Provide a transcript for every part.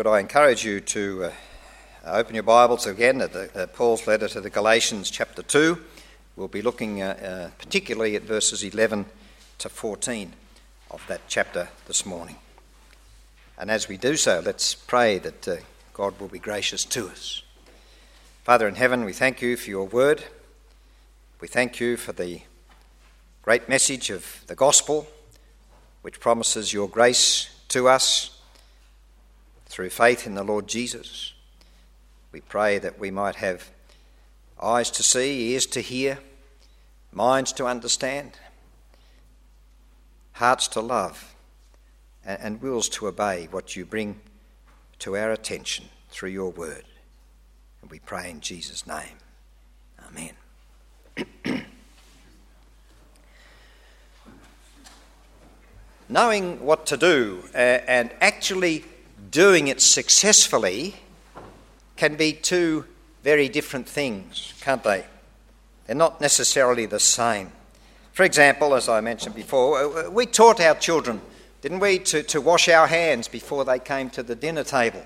Could I encourage you to uh, open your Bibles again at the, Paul's letter to the Galatians, chapter 2. We'll be looking uh, uh particularly at verses 11 to 14 of that chapter this morning. And as we do so, let's pray that uh, God will be gracious to us. Father in heaven, we thank you for your word. We thank you for the great message of the gospel, which promises your grace to us through faith in the Lord Jesus. We pray that we might have eyes to see, ears to hear, minds to understand, hearts to love, and wills to obey what you bring to our attention through your word. And we pray in Jesus' name. Amen. Knowing what to do and actually doing it successfully can be two very different things, can't they? They're not necessarily the same. For example, as I mentioned before, uh, uh, we taught our children, didn't we, to, to wash our hands before they came to the dinner table.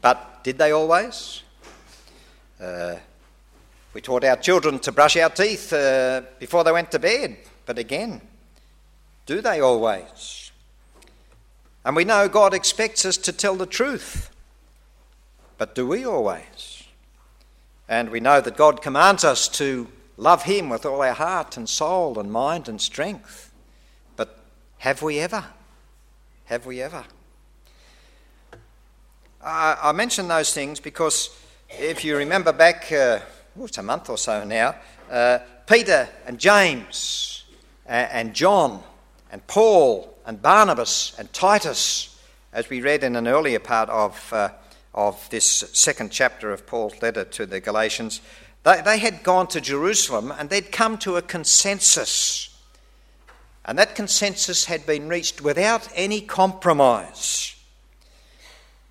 But did they always? Uh, we taught our children to brush our teeth uh, before they went to bed. But again, do they always? And we know God expects us to tell the truth. But do we always? And we know that God commands us to love Him with all our heart and soul and mind and strength. But have we ever? Have we ever? I, I mention those things because if you remember back, uh, it's a month or so now, uh, Peter and James and John and Paul and Barnabas and Titus, as we read in an earlier part of, uh, of this second chapter of Paul's letter to the Galatians, they, they had gone to Jerusalem and they'd come to a consensus. And that consensus had been reached without any compromise.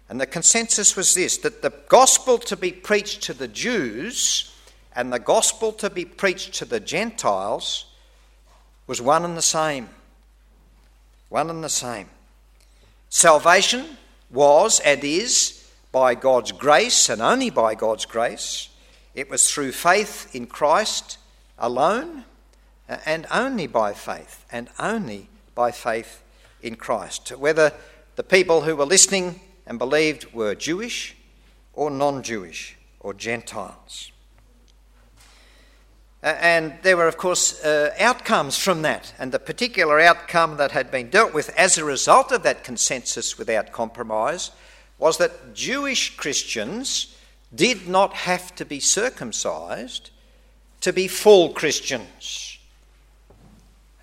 And the consensus was this that the gospel to be preached to the Jews and the gospel to be preached to the Gentiles was one and the same one and the same. Salvation was and is by God's grace and only by God's grace. It was through faith in Christ alone uh, and only by faith and only by faith in Christ. Whether the people who were listening and believed were Jewish or non Jewish or Gentiles. And there were, of course, uh, outcomes from that. And the particular outcome that had been dealt with as a result of that consensus without compromise was that Jewish Christians did not have to be circumcised to be full Christians.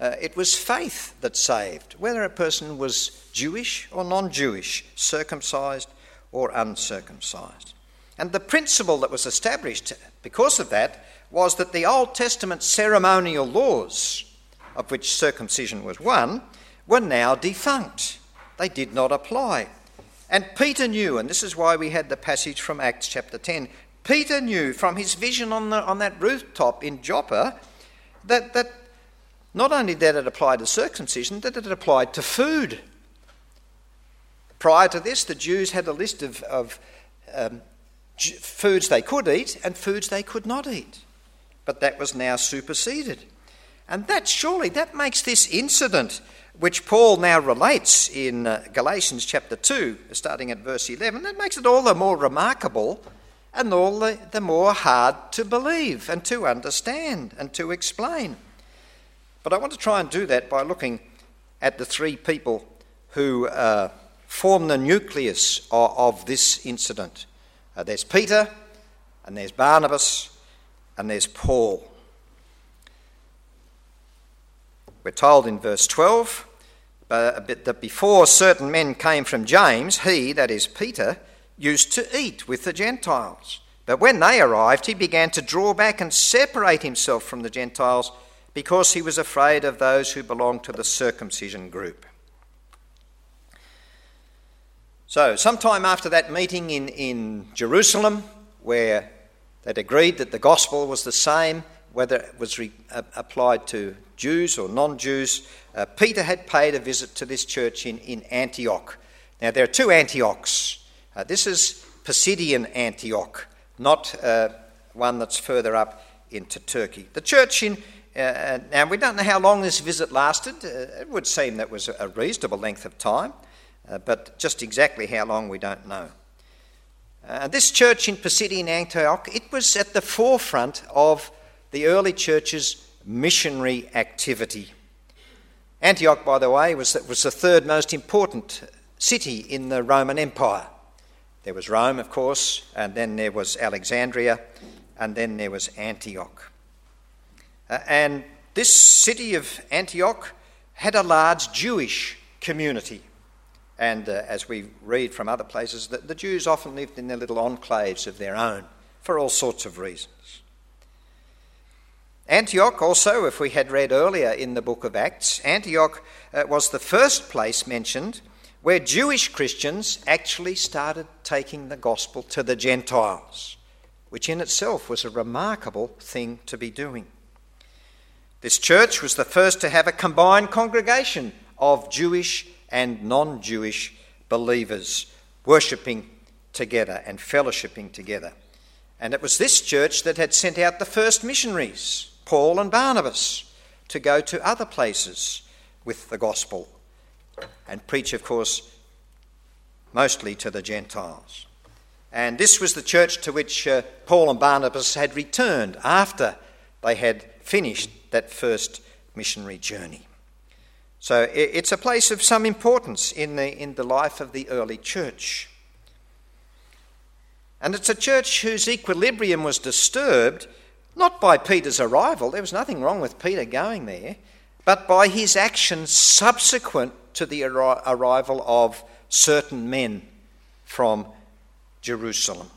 Uh, it was faith that saved, whether a person was Jewish or non Jewish, circumcised or uncircumcised. And the principle that was established because of that was that the Old Testament ceremonial laws, of which circumcision was one, were now defunct. They did not apply. And Peter knew, and this is why we had the passage from Acts chapter 10. Peter knew from his vision on, the, on that rooftop in Joppa that, that not only did it apply to circumcision, that it applied to food. Prior to this, the Jews had a list of, of um, foods they could eat and foods they could not eat but that was now superseded. And that surely that makes this incident, which Paul now relates in uh, Galatians chapter 2, starting at verse 11, that makes it all the more remarkable and all the, the more hard to believe and to understand and to explain. But I want to try and do that by looking at the three people who uh, form the nucleus of, of this incident. Uh, there's Peter, and there's Barnabas, and there's Paul. We're told in verse 12 uh, that before certain men came from James, he, that is Peter, used to eat with the Gentiles. But when they arrived, he began to draw back and separate himself from the Gentiles because he was afraid of those who belonged to the circumcision group. So, sometime after that meeting in, in Jerusalem, where They'd agreed that the gospel was the same, whether it was re- applied to Jews or non Jews. Uh, Peter had paid a visit to this church in, in Antioch. Now, there are two Antiochs. Uh, this is Pisidian Antioch, not uh, one that's further up into Turkey. The church in, uh, uh now we don't know how long this visit lasted. Uh, it would seem that was a reasonable length of time, but just exactly how long we don't know. This church in Pisidian Antioch, it was at the forefront of the early church's missionary activity. Antioch, by the way, was, was the third most important city in the Roman Empire. There was Rome, of course, and then there was Alexandria, and then there was Antioch. Uh, and this city of Antioch had a large Jewish community. And uh, as we read from other places, the, the Jews often lived in their little enclaves of their own for all sorts of reasons. Antioch, also, if we had read earlier in the book of Acts, Antioch uh, was the first place mentioned where Jewish Christians actually started taking the gospel to the Gentiles, which in itself was a remarkable thing to be doing. This church was the first to have a combined congregation of Jewish and non Jewish believers worshipping together and fellowshipping together. And it was this church that had sent out the first missionaries, Paul and Barnabas, to go to other places with the gospel and preach, of course, mostly to the Gentiles. And this was the church to which uh, Paul and Barnabas had returned after they had finished that first missionary journey. So it's a place of some importance in the, in the life of the early church. And it's a church whose equilibrium was disturbed not by Peter's arrival, there was nothing wrong with Peter going there, but by his actions subsequent to the arrival of certain men from Jerusalem.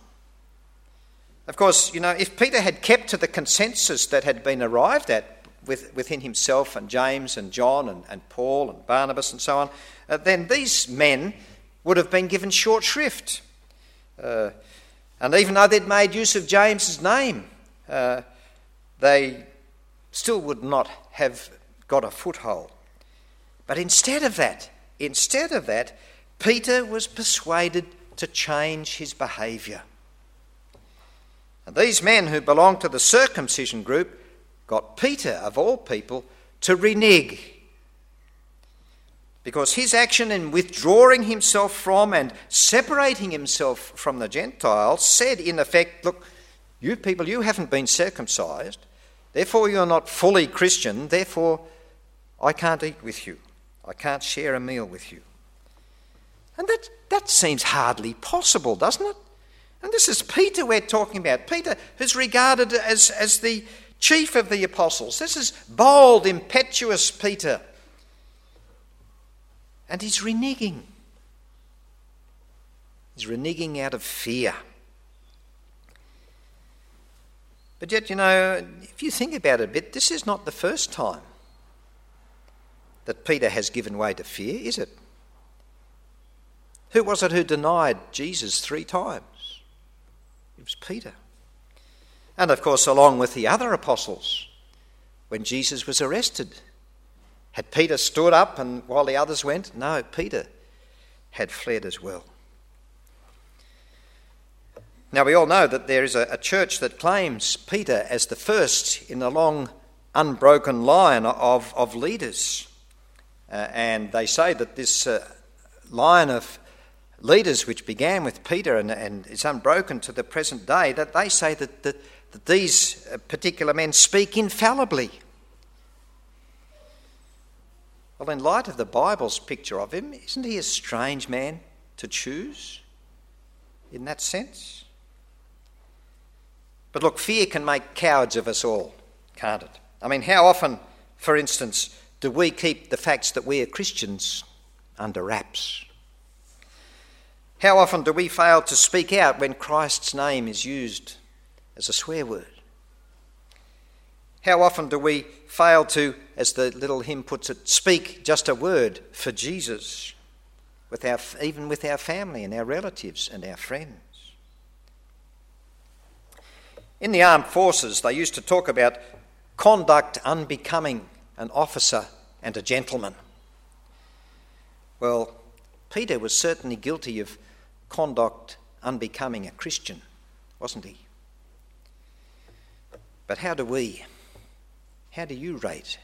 Of course, you know, if Peter had kept to the consensus that had been arrived at with, within himself and James and John and, and Paul and Barnabas and so on, uh, then these men would have been given short shrift. Uh, and even though they'd made use of James's name, uh, they still would not have got a foothold. But instead of that, instead of that, Peter was persuaded to change his behaviour. And these men who belonged to the circumcision group got Peter, of all people, to renege. Because his action in withdrawing himself from and separating himself from the Gentiles said, in effect, look, you people, you haven't been circumcised, therefore you're not fully Christian, therefore I can't eat with you. I can't share a meal with you. And that, that seems hardly possible, doesn't it? And this is Peter we're talking about. Peter, who's regarded as, as the chief of the apostles. This is bold, impetuous Peter. And he's reneging. He's reneging out of fear. But yet, you know, if you think about it a bit, this is not the first time that Peter has given way to fear, is it? Who was it who denied Jesus three times? It was Peter. And of course, along with the other apostles, when Jesus was arrested, had Peter stood up and while the others went? No, Peter had fled as well. Now, we all know that there is a, a, church that claims Peter as the first in the long, unbroken line of, of leaders. Uh, and they say that this uh, line of leaders, which began with Peter and, and, is unbroken to the present day, that they say that, that, that these uh, particular men speak infallibly. Well, in light of the Bible's picture of him, isn't he a strange man to choose in that sense? But look, fear can make cowards of us all, can't it? I mean, how often, for instance, do we keep the facts that we are Christians under wraps? How often do we fail to speak out when Christ's name is used as a swear word? How often do we fail to, as the little hymn puts it, speak just a word for Jesus, with our, even with our family and our relatives and our friends? In the armed forces, they used to talk about conduct unbecoming an officer and a gentleman. Well, Peter was certainly guilty of conduct unbecoming a Christian, wasn't he? But how do we, how do you rate?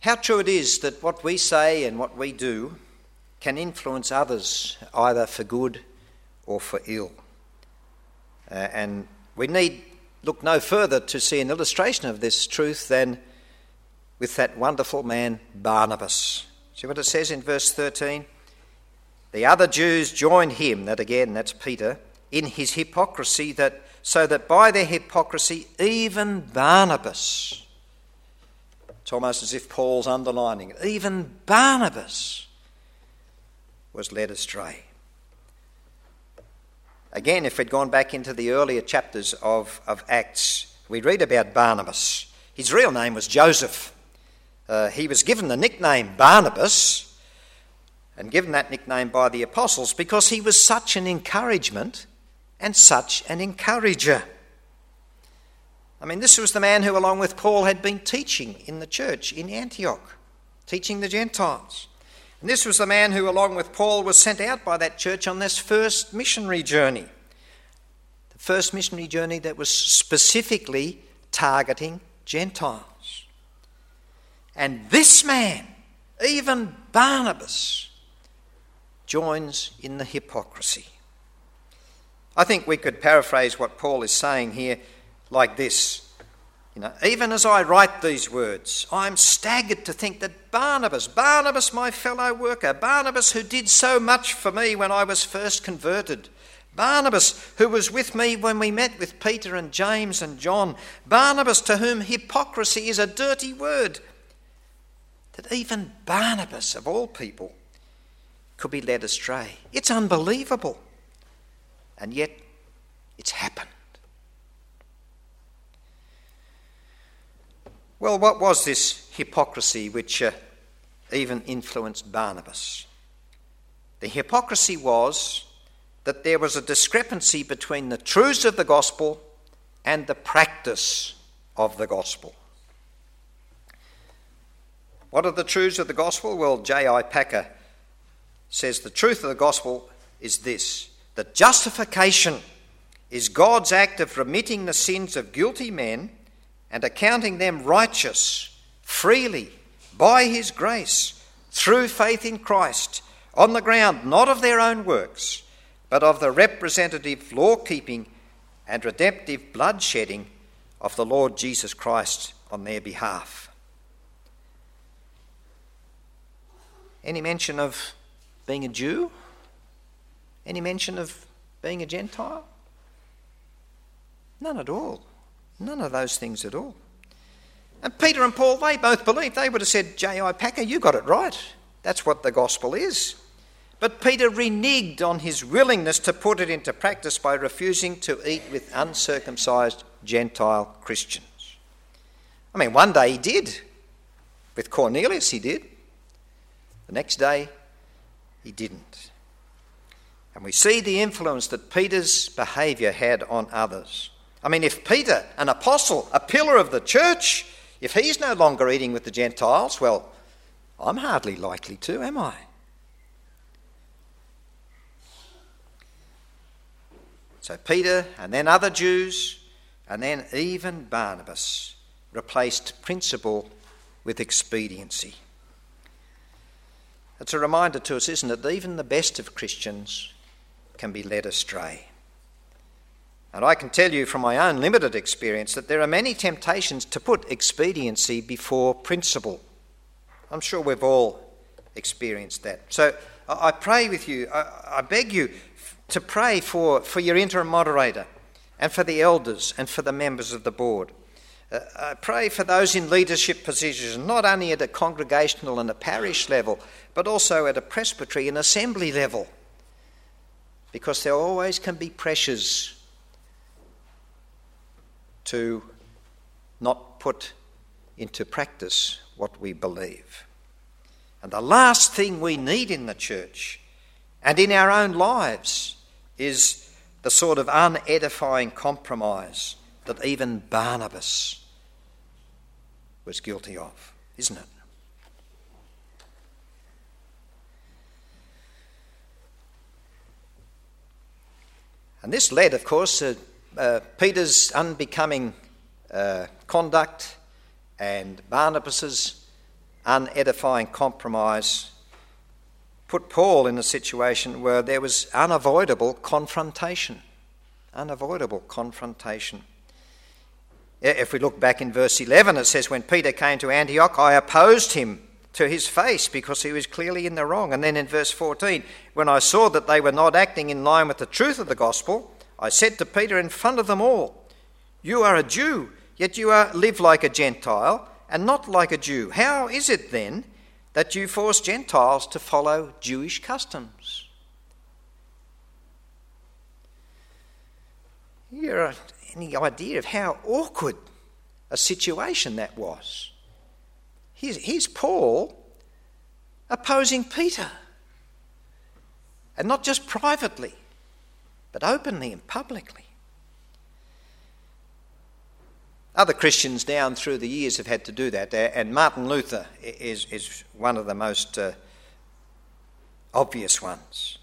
How true it is that what we say and what we do can influence others either for good or for ill. Uh, and we need look no further to see an illustration of this truth than with that wonderful man Barnabas. See what it says in verse 13? The other Jews joined him, that again, that's Peter, in his hypocrisy, that so that by their hypocrisy, even Barnabas, it's almost as if Paul's underlining it, even Barnabas was led astray. Again, if we'd gone back into the earlier chapters of, of Acts, we read about Barnabas. His real name was Joseph. Uh, he was given the nickname Barnabas and given that nickname by the apostles because he was such an encouragement and such an encourager. I mean, this was the man who, along with Paul, had been teaching in the church in Antioch, teaching the Gentiles. And this was the man who, along with Paul, was sent out by that church on this first missionary journey. The first missionary journey that was specifically targeting Gentiles. And this man, even Barnabas, joins in the hypocrisy. I think we could paraphrase what Paul is saying here like this you know, even as I write these words, I'm staggered to think that Barnabas, Barnabas, my fellow worker, Barnabas, who did so much for me when I was first converted, Barnabas, who was with me when we met with Peter and James and John, Barnabas, to whom hypocrisy is a dirty word, that even Barnabas, of all people, could be led astray. It's unbelievable. And yet, it's happened. Well, what was this hypocrisy which uh, even influenced Barnabas? The hypocrisy was that there was a discrepancy between the truths of the gospel and the practice of the gospel. What are the truths of the gospel? Well, J.I. Packer says the truth of the gospel is this that justification is God's act of remitting the sins of guilty men and accounting them righteous freely by his grace through faith in Christ on the ground not of their own works, but of the representative law keeping and redemptive bloodshedding of the Lord Jesus Christ on their behalf. Any mention of being a Jew? Any mention of being a Gentile? None at all. None of those things at all. And Peter and Paul, they both believed. They would have said, J.I. Packer, you got it right. That's what the gospel is. But Peter reneged on his willingness to put it into practice by refusing to eat with uncircumcised Gentile Christians. I mean, one day he did. With Cornelius, he did. The next day, he didn't. And we see the influence that Peter's behaviour had on others. I mean, if Peter, an apostle, a pillar of the church, if he's no longer eating with the Gentiles, well, I'm hardly likely to, am I? So Peter, and then other Jews, and then even Barnabas replaced principle with expediency. It's a reminder to us, isn't it, that even the best of Christians can be led astray. And I can tell you from my own limited experience that there are many temptations to put expediency before principle. I'm sure we've all experienced that. So I pray with you, I beg you to pray for, for your interim moderator and for the elders and for the members of the board. Uh, I pray for those in leadership positions, not only at a congregational and a parish level, but also at a presbytery and assembly level, because there always can be pressures to not put into practice what we believe. And the last thing we need in the church and in our own lives is the sort of unedifying compromise that even Barnabas was guilty of, isn't it? And this led, of course, to uh, Peter's unbecoming uh, conduct and Barnabas's unedifying compromise put Paul in a situation where there was unavoidable confrontation. Unavoidable confrontation. If we look back in verse 11, it says, When Peter came to Antioch, I opposed him to his face because he was clearly in the wrong. And then in verse 14, when I saw that they were not acting in line with the truth of the gospel, I said to Peter in front of them all, You are a Jew, yet you are, live like a Gentile and not like a Jew. How is it then that you force Gentiles to follow Jewish customs? You any idea of how awkward a situation that was? Here's, here's Paul opposing Peter. And not just privately, but openly and publicly. Other Christians down through the years have had to do that, and Martin Luther is, is one of the most uh, obvious ones.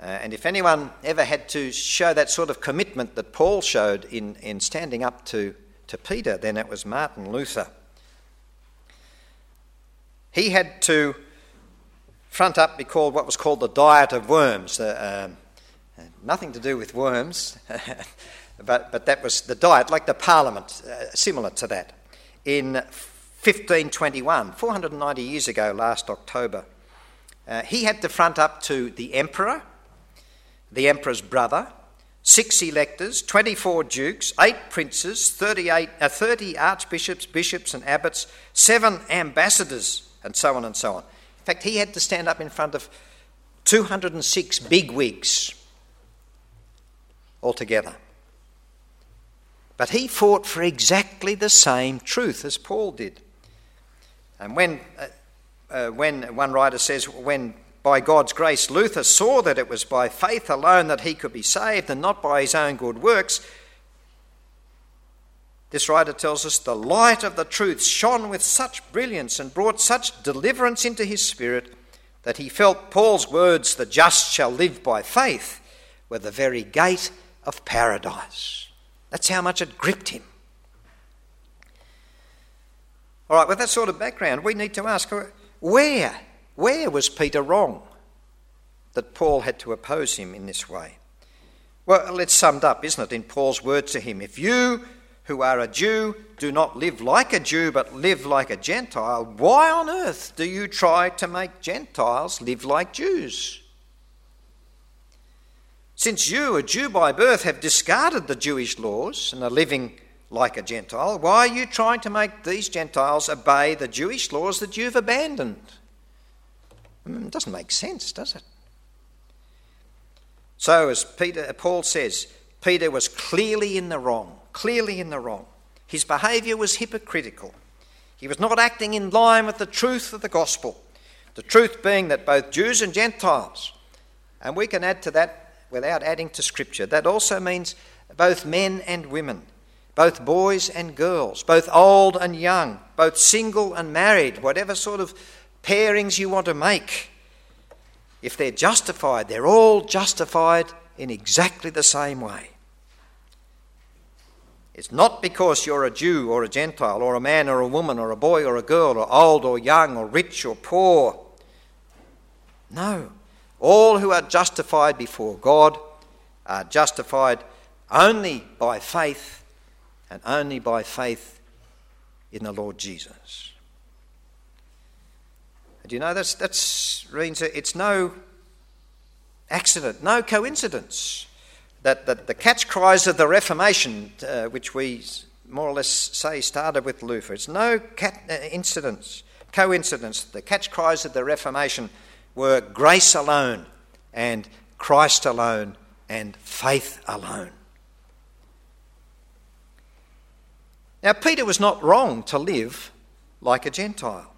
Uh, and if anyone ever had to show that sort of commitment that Paul showed in, in standing up to, to Peter, then it was Martin Luther. He had to front up be called what was called the diet of worms. Uh, nothing to do with worms, but, but that was the diet, like the parliament, uh, similar to that. In 1521, 490 years ago, last October, uh, he had to front up to the emperor, the emperor's brother, six electors, 24 dukes, eight princes, 38, uh, 30 archbishops, bishops, and abbots, seven ambassadors, and so on and so on. In fact, he had to stand up in front of 206 bigwigs altogether. But he fought for exactly the same truth as Paul did. And when, uh, uh, when one writer says, when by God's grace Luther saw that it was by faith alone that he could be saved and not by his own good works, this writer tells us the light of the truth shone with such brilliance and brought such deliverance into his spirit that he felt Paul's words, the just shall live by faith, were the very gate of paradise. That's how much it gripped him. All right, with that sort of background, we need to ask where, where was Peter wrong that Paul had to oppose him in this way? Well, it's summed up, isn't it, in Paul's words to him If you who are a Jew do not live like a Jew but live like a Gentile, why on earth do you try to make Gentiles live like Jews? Since you, a Jew by birth, have discarded the Jewish laws and are living like a Gentile, why are you trying to make these Gentiles obey the Jewish laws that you've abandoned? Hmm, it doesn't make sense, does it? So, as Peter, Paul says, Peter was clearly in the wrong clearly in the wrong. His behaviour was hypocritical. He was not acting in line with the truth of the gospel, the truth being that both Jews and Gentiles, and we can add to that without adding to Scripture, that also means both men and women, both boys and girls, both old and young, both single and married, whatever sort of pairings you want to make. If they're justified, they're all justified in exactly the same way. It's not because you're a Jew or a Gentile or a man or a woman or a boy or a girl or old or young or rich or poor. No. All who are justified before God are justified only by faith and only by faith in the Lord Jesus. Do you know that's that's it's no accident, no coincidence that, that the catch cries of the Reformation, uh, which we more or less say started with Luther, it's no cat, uh, incidents, coincidence. The catch cries of the Reformation were grace alone and Christ alone and faith alone. Now, Peter was not wrong to live like a Gentile.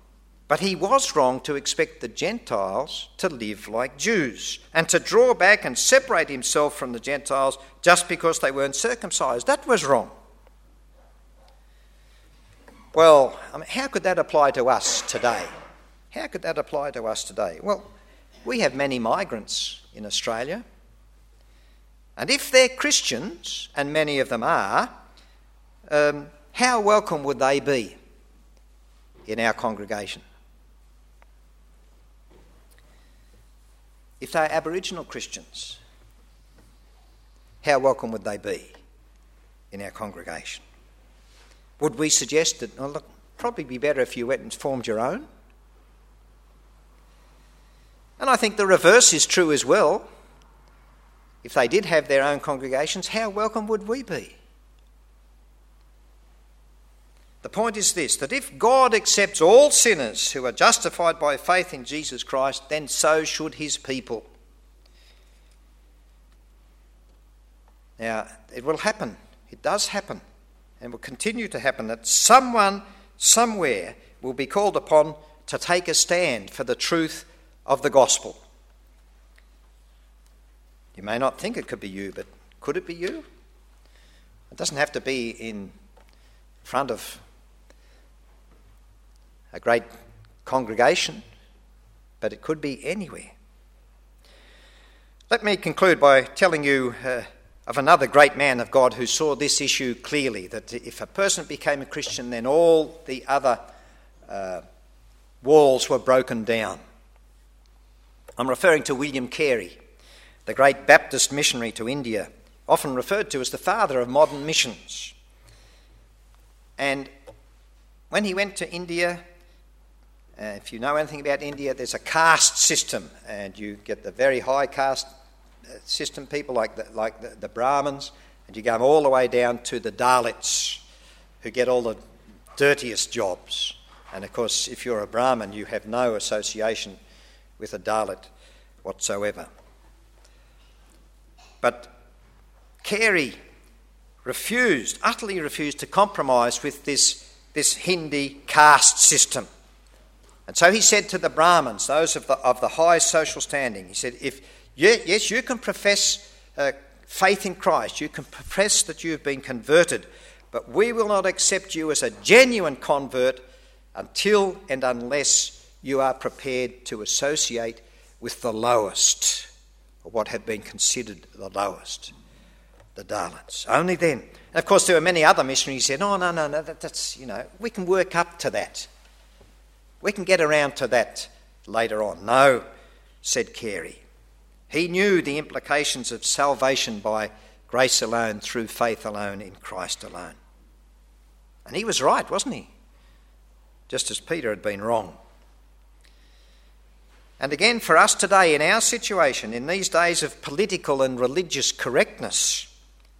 But he was wrong to expect the Gentiles to live like Jews and to draw back and separate himself from the Gentiles just because they weren't circumcised. That was wrong. Well, I mean, how could that apply to us today? How could that apply to us today? Well, we have many migrants in Australia. And if they're Christians, and many of them are, um, how welcome would they be in our congregation? If they're Aboriginal Christians, how welcome would they be in our congregation? Would we suggest that, well, look, probably be better if you went and formed your own? And I think the reverse is true as well. If they did have their own congregations, how welcome would we be? The point is this that if God accepts all sinners who are justified by faith in Jesus Christ, then so should his people. Now, it will happen. It does happen. And will continue to happen that someone, somewhere, will be called upon to take a stand for the truth of the gospel. You may not think it could be you, but could it be you? It doesn't have to be in front of a great congregation, but it could be anywhere. Let me conclude by telling you uh, of another great man of God who saw this issue clearly that if a person became a Christian, then all the other uh, walls were broken down. I'm referring to William Carey, the great Baptist missionary to India, often referred to as the father of modern missions. And when he went to India, uh, if you know anything about India, there's a caste system, and you get the very high caste uh, system people like the, like the, the Brahmins, and you go all the way down to the Dalits, who get all the dirtiest jobs. And of course, if you're a Brahmin, you have no association with a Dalit whatsoever. But Carey refused, utterly refused to compromise with this, this Hindi caste system. And so he said to the Brahmins, those of the, of the high social standing, he said, if yes, you can profess uh, faith in Christ, you can profess that you've been converted, but we will not accept you as a genuine convert until and unless you are prepared to associate with the lowest, or what had been considered the lowest, the Dalits. Only then. And of course, there were many other missionaries who said, oh, no, no, no, that, that's, you know, we can work up to that. We can get around to that later on. No, said Carey. He knew the implications of salvation by grace alone, through faith alone, in Christ alone. And he was right, wasn't he? Just as Peter had been wrong. And again, for us today, in our situation, in these days of political and religious correctness,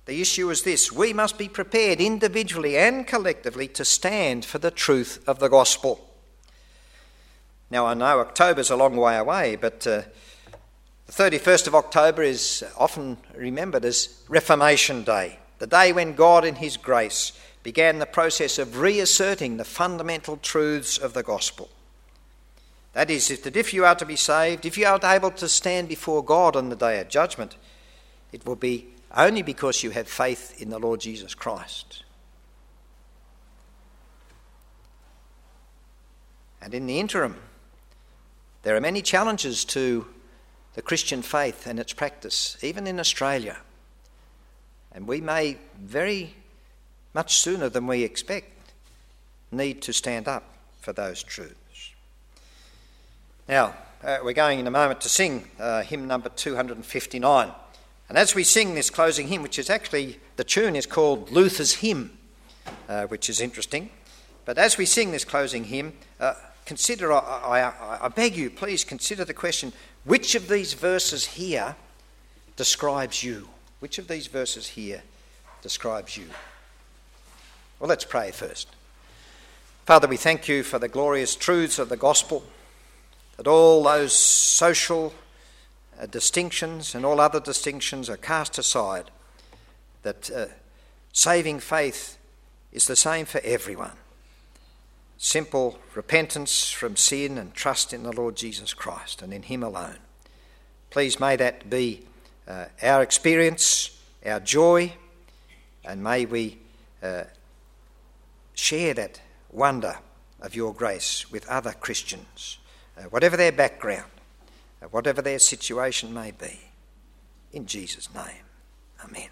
the issue is this we must be prepared individually and collectively to stand for the truth of the gospel. Now, I know October's a long way away, but uh, the 31st of October is often remembered as Reformation Day, the day when God, in His grace, began the process of reasserting the fundamental truths of the gospel. That is, that if you are to be saved, if you are able to stand before God on the day of judgment, it will be only because you have faith in the Lord Jesus Christ. And in the interim, there are many challenges to the Christian faith and its practice, even in Australia. And we may very much sooner than we expect need to stand up for those truths. Now, uh, we're going in a moment to sing uh, hymn number 259. And as we sing this closing hymn, which is actually, the tune is called Luther's Hymn, uh, which is interesting. But as we sing this closing hymn, uh, consider, I, I, I beg you, please consider the question which of these verses here describes you? Which of these verses here describes you? Well, let's pray first. Father, we thank you for the glorious truths of the gospel that all those social uh, distinctions and all other distinctions are cast aside, that uh, saving faith is the same for everyone. Simple repentance from sin and trust in the Lord Jesus Christ and in Him alone. Please may that be uh, our experience, our joy, and may we uh, share that wonder of your grace with other Christians, uh, whatever their background, uh, whatever their situation may be. In Jesus' name, amen.